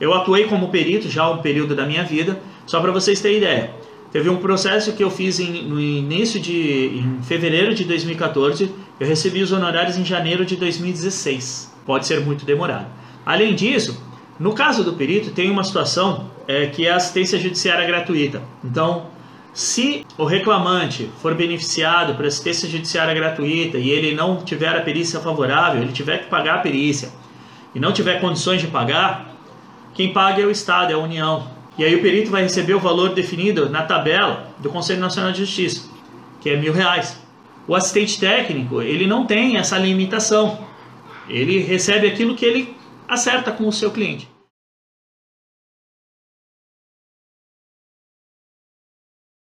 Eu atuei como perito já um período da minha vida, só para vocês terem ideia. Teve um processo que eu fiz em, no início de em fevereiro de 2014, eu recebi os honorários em janeiro de 2016. Pode ser muito demorado. Além disso, no caso do perito, tem uma situação é, que é assistência judiciária gratuita. Então, se o reclamante for beneficiado por assistência judiciária gratuita e ele não tiver a perícia favorável, ele tiver que pagar a perícia e não tiver condições de pagar, quem paga é o Estado, é a União. E aí o perito vai receber o valor definido na tabela do Conselho Nacional de Justiça, que é mil reais. O assistente técnico, ele não tem essa limitação. Ele recebe aquilo que ele acerta com o seu cliente.